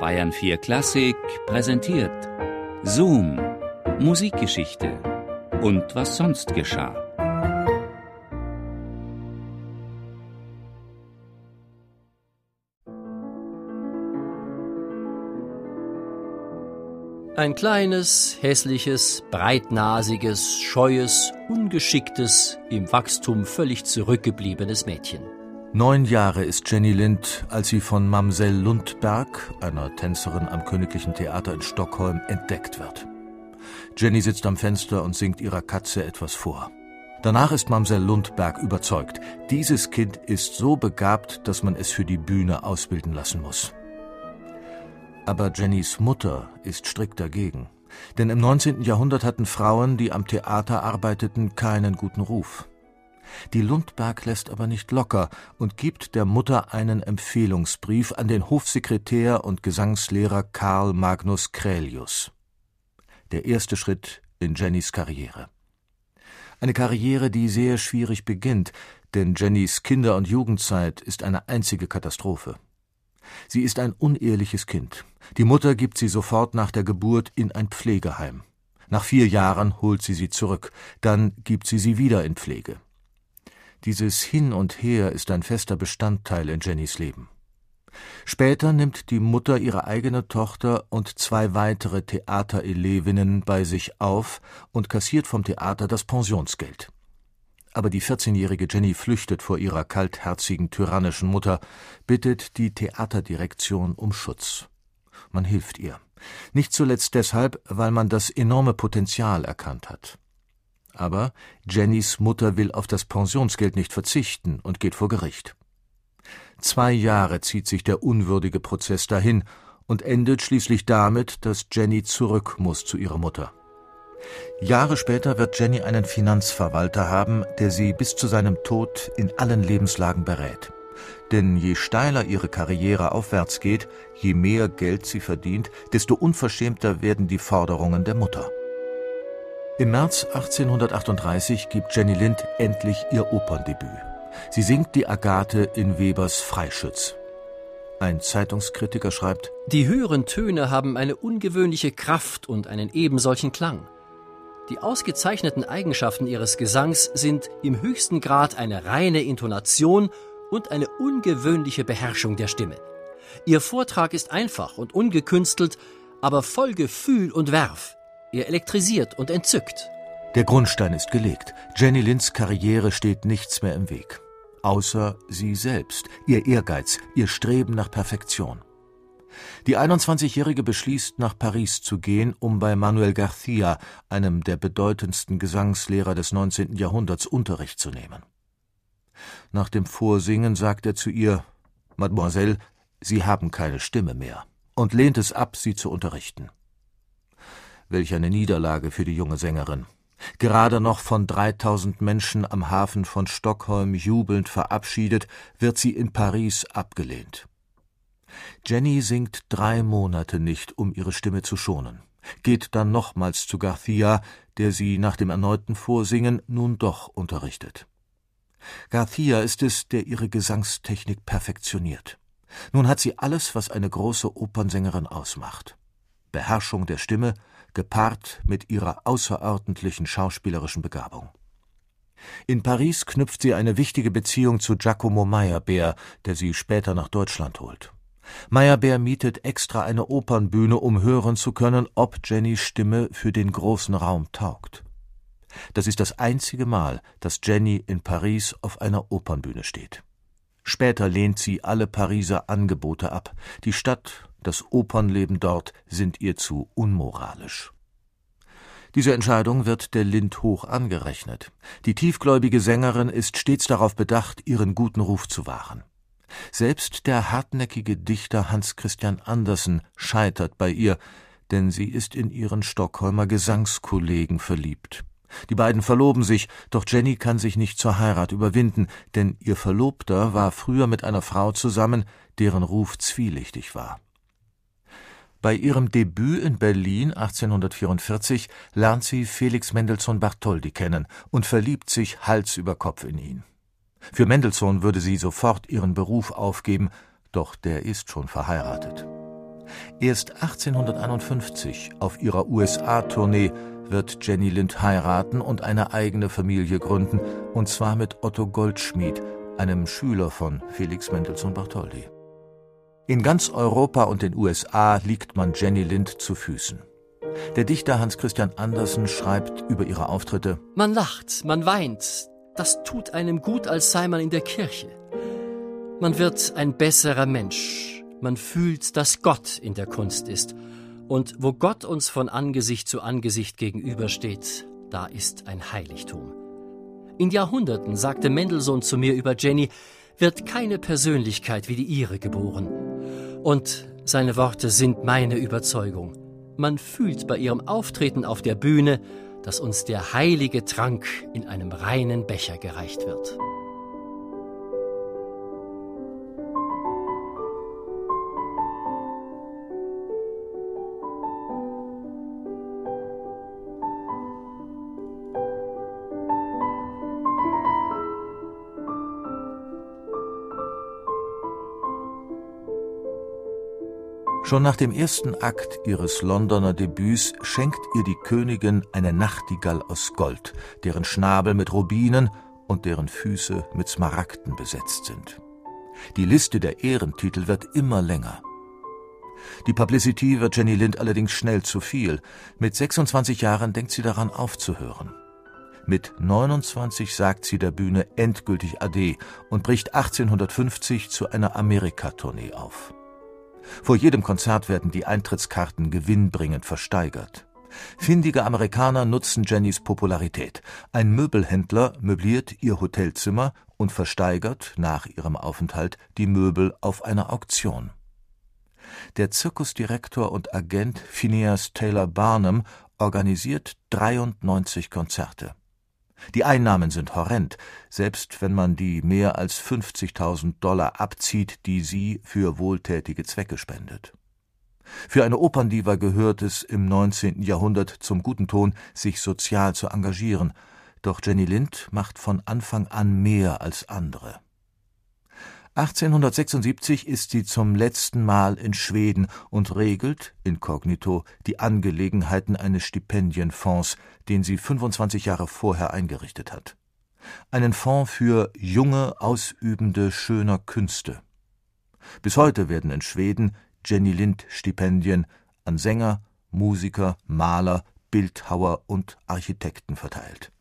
Bayern 4 Klassik präsentiert Zoom, Musikgeschichte und was sonst geschah. Ein kleines, hässliches, breitnasiges, scheues, ungeschicktes, im Wachstum völlig zurückgebliebenes Mädchen. Neun Jahre ist Jenny Lind, als sie von Mamsell Lundberg, einer Tänzerin am Königlichen Theater in Stockholm, entdeckt wird. Jenny sitzt am Fenster und singt ihrer Katze etwas vor. Danach ist Mamsell Lundberg überzeugt, dieses Kind ist so begabt, dass man es für die Bühne ausbilden lassen muss. Aber Jennys Mutter ist strikt dagegen. Denn im 19. Jahrhundert hatten Frauen, die am Theater arbeiteten, keinen guten Ruf. Die Lundberg lässt aber nicht locker und gibt der Mutter einen Empfehlungsbrief an den Hofsekretär und Gesangslehrer Karl Magnus Krälius. Der erste Schritt in Jennys Karriere. Eine Karriere, die sehr schwierig beginnt, denn Jennys Kinder- und Jugendzeit ist eine einzige Katastrophe. Sie ist ein unehrliches Kind. Die Mutter gibt sie sofort nach der Geburt in ein Pflegeheim. Nach vier Jahren holt sie sie zurück, dann gibt sie sie wieder in Pflege. Dieses Hin und Her ist ein fester Bestandteil in Jennys Leben. Später nimmt die Mutter ihre eigene Tochter und zwei weitere Theaterelevinnen bei sich auf und kassiert vom Theater das Pensionsgeld. Aber die 14-jährige Jenny flüchtet vor ihrer kaltherzigen, tyrannischen Mutter, bittet die Theaterdirektion um Schutz. Man hilft ihr. Nicht zuletzt deshalb, weil man das enorme Potenzial erkannt hat. Aber Jennys Mutter will auf das Pensionsgeld nicht verzichten und geht vor Gericht. Zwei Jahre zieht sich der unwürdige Prozess dahin und endet schließlich damit, dass Jenny zurück muss zu ihrer Mutter. Jahre später wird Jenny einen Finanzverwalter haben, der sie bis zu seinem Tod in allen Lebenslagen berät. Denn je steiler ihre Karriere aufwärts geht, je mehr Geld sie verdient, desto unverschämter werden die Forderungen der Mutter. Im März 1838 gibt Jenny Lind endlich ihr Operndebüt. Sie singt die Agathe in Webers Freischütz. Ein Zeitungskritiker schreibt: Die höheren Töne haben eine ungewöhnliche Kraft und einen ebensolchen Klang. Die ausgezeichneten Eigenschaften ihres Gesangs sind im höchsten Grad eine reine Intonation und eine ungewöhnliche Beherrschung der Stimme. Ihr Vortrag ist einfach und ungekünstelt, aber voll Gefühl und Werf. Er elektrisiert und entzückt. Der Grundstein ist gelegt. Jenny Linds Karriere steht nichts mehr im Weg. Außer sie selbst, ihr Ehrgeiz, ihr Streben nach Perfektion. Die 21-Jährige beschließt, nach Paris zu gehen, um bei Manuel Garcia, einem der bedeutendsten Gesangslehrer des 19. Jahrhunderts, Unterricht zu nehmen. Nach dem Vorsingen sagt er zu ihr, Mademoiselle, Sie haben keine Stimme mehr, und lehnt es ab, sie zu unterrichten. Welch eine Niederlage für die junge Sängerin. Gerade noch von 3000 Menschen am Hafen von Stockholm jubelnd verabschiedet, wird sie in Paris abgelehnt. Jenny singt drei Monate nicht, um ihre Stimme zu schonen, geht dann nochmals zu Garcia, der sie nach dem erneuten Vorsingen nun doch unterrichtet. Garcia ist es, der ihre Gesangstechnik perfektioniert. Nun hat sie alles, was eine große Opernsängerin ausmacht. Beherrschung der Stimme, gepaart mit ihrer außerordentlichen schauspielerischen Begabung. In Paris knüpft sie eine wichtige Beziehung zu Giacomo Meyerbeer, der sie später nach Deutschland holt. Meyerbeer mietet extra eine Opernbühne, um hören zu können, ob Jennys Stimme für den großen Raum taugt. Das ist das einzige Mal, dass Jenny in Paris auf einer Opernbühne steht. Später lehnt sie alle Pariser Angebote ab. Die Stadt das Opernleben dort sind ihr zu unmoralisch. Diese Entscheidung wird der Lind hoch angerechnet. Die tiefgläubige Sängerin ist stets darauf bedacht, ihren guten Ruf zu wahren. Selbst der hartnäckige Dichter Hans Christian Andersen scheitert bei ihr, denn sie ist in ihren Stockholmer Gesangskollegen verliebt. Die beiden verloben sich, doch Jenny kann sich nicht zur Heirat überwinden, denn ihr Verlobter war früher mit einer Frau zusammen, deren Ruf zwielichtig war. Bei ihrem Debüt in Berlin 1844 lernt sie Felix Mendelssohn Bartholdy kennen und verliebt sich Hals über Kopf in ihn. Für Mendelssohn würde sie sofort ihren Beruf aufgeben, doch der ist schon verheiratet. Erst 1851 auf ihrer USA-Tournee wird Jenny Lind heiraten und eine eigene Familie gründen, und zwar mit Otto Goldschmied, einem Schüler von Felix Mendelssohn Bartholdy. In ganz Europa und den USA liegt man Jenny Lind zu Füßen. Der Dichter Hans Christian Andersen schreibt über ihre Auftritte Man lacht, man weint, das tut einem gut, als sei man in der Kirche. Man wird ein besserer Mensch, man fühlt, dass Gott in der Kunst ist. Und wo Gott uns von Angesicht zu Angesicht gegenübersteht, da ist ein Heiligtum. In Jahrhunderten, sagte Mendelssohn zu mir über Jenny, wird keine Persönlichkeit wie die ihre geboren. Und seine Worte sind meine Überzeugung. Man fühlt bei ihrem Auftreten auf der Bühne, dass uns der heilige Trank in einem reinen Becher gereicht wird. Schon nach dem ersten Akt ihres Londoner Debüts schenkt ihr die Königin eine Nachtigall aus Gold, deren Schnabel mit Rubinen und deren Füße mit Smaragden besetzt sind. Die Liste der Ehrentitel wird immer länger. Die Publicity wird Jenny Lind allerdings schnell zu viel. Mit 26 Jahren denkt sie daran aufzuhören. Mit 29 sagt sie der Bühne endgültig Ade und bricht 1850 zu einer Amerika-Tournee auf. Vor jedem Konzert werden die Eintrittskarten gewinnbringend versteigert. Findige Amerikaner nutzen Jennys Popularität. Ein Möbelhändler möbliert ihr Hotelzimmer und versteigert nach ihrem Aufenthalt die Möbel auf einer Auktion. Der Zirkusdirektor und Agent Phineas Taylor Barnum organisiert 93 Konzerte. Die Einnahmen sind horrend, selbst wenn man die mehr als 50.000 Dollar abzieht, die sie für wohltätige Zwecke spendet. Für eine Operndiva gehört es im 19. Jahrhundert zum guten Ton, sich sozial zu engagieren, doch Jenny Lind macht von Anfang an mehr als andere. 1876 ist sie zum letzten Mal in Schweden und regelt inkognito die Angelegenheiten eines Stipendienfonds, den sie 25 Jahre vorher eingerichtet hat. Einen Fonds für junge Ausübende schöner Künste. Bis heute werden in Schweden Jenny Lind Stipendien an Sänger, Musiker, Maler, Bildhauer und Architekten verteilt